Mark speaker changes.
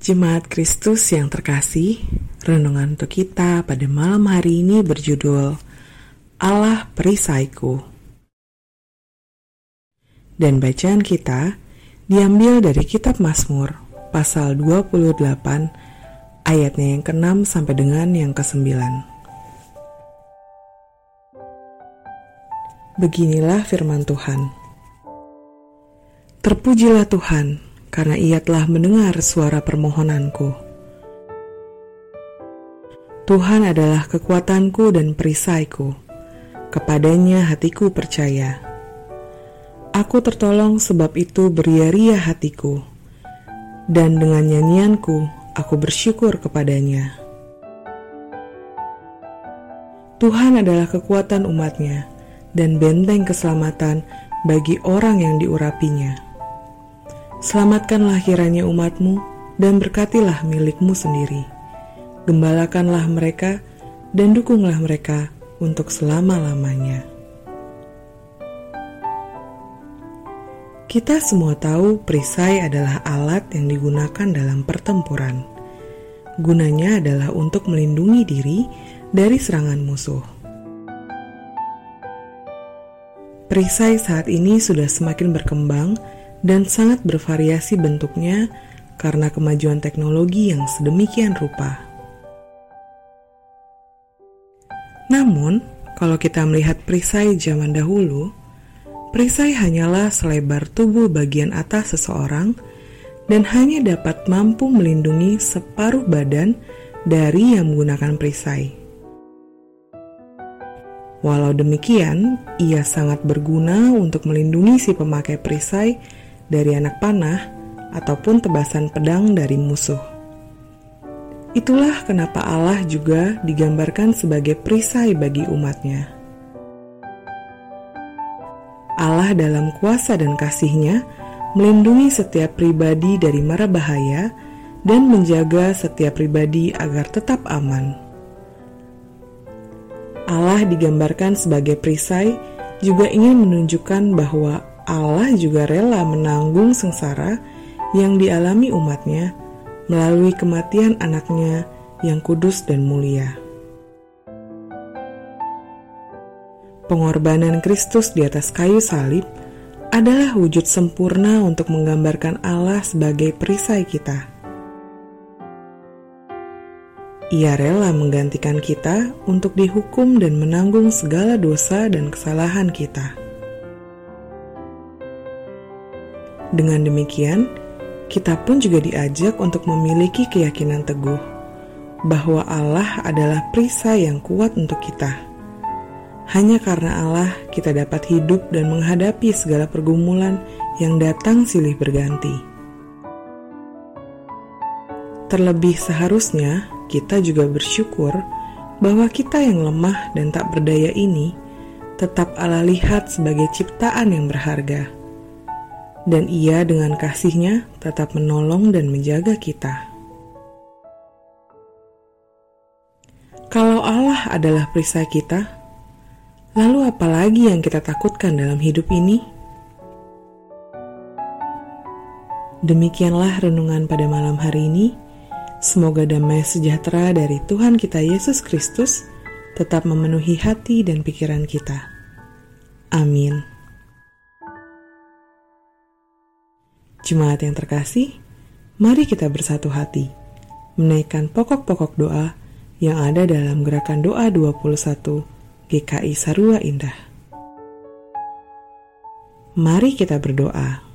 Speaker 1: Jemaat Kristus yang terkasih, renungan untuk kita pada malam hari ini berjudul Allah Perisaiku. Dan bacaan kita diambil dari kitab Mazmur pasal 28 ayatnya yang ke-6 sampai dengan yang ke-9. Beginilah firman Tuhan. Terpujilah Tuhan, karena ia telah mendengar suara permohonanku. Tuhan adalah kekuatanku dan perisaiku. Kepadanya hatiku percaya. Aku tertolong sebab itu beria-ria hatiku. Dan dengan nyanyianku, aku bersyukur kepadanya. Tuhan adalah kekuatan umatnya dan benteng keselamatan bagi orang yang diurapinya. Selamatkanlah kiranya umatmu dan berkatilah milikmu sendiri. Gembalakanlah mereka dan dukunglah mereka untuk selama-lamanya. Kita semua tahu perisai adalah alat yang digunakan dalam pertempuran. Gunanya adalah untuk melindungi diri dari serangan musuh. Perisai saat ini sudah semakin berkembang dan sangat bervariasi bentuknya karena kemajuan teknologi yang sedemikian rupa. Namun, kalau kita melihat perisai zaman dahulu, perisai hanyalah selebar tubuh bagian atas seseorang dan hanya dapat mampu melindungi separuh badan dari yang menggunakan perisai. Walau demikian, ia sangat berguna untuk melindungi si pemakai perisai dari anak panah ataupun tebasan pedang dari musuh. Itulah kenapa Allah juga digambarkan sebagai perisai bagi umatnya. Allah dalam kuasa dan kasihnya melindungi setiap pribadi dari mara bahaya dan menjaga setiap pribadi agar tetap aman. Allah digambarkan sebagai perisai juga ingin menunjukkan bahwa Allah juga rela menanggung sengsara yang dialami umatnya melalui kematian anaknya yang kudus dan mulia. Pengorbanan Kristus di atas kayu salib adalah wujud sempurna untuk menggambarkan Allah sebagai perisai kita. Ia rela menggantikan kita untuk dihukum dan menanggung segala dosa dan kesalahan kita. Dengan demikian, kita pun juga diajak untuk memiliki keyakinan teguh bahwa Allah adalah perisai yang kuat untuk kita. Hanya karena Allah, kita dapat hidup dan menghadapi segala pergumulan yang datang silih berganti. Terlebih seharusnya kita juga bersyukur bahwa kita yang lemah dan tak berdaya ini tetap Allah lihat sebagai ciptaan yang berharga dan ia dengan kasihnya tetap menolong dan menjaga kita. Kalau Allah adalah perisai kita, lalu apa lagi yang kita takutkan dalam hidup ini? Demikianlah renungan pada malam hari ini. Semoga damai sejahtera dari Tuhan kita Yesus Kristus tetap memenuhi hati dan pikiran kita. Amin. Jemaat yang terkasih, mari kita bersatu hati, menaikkan pokok-pokok doa yang ada dalam gerakan doa 21 GKI Sarua Indah. Mari kita berdoa.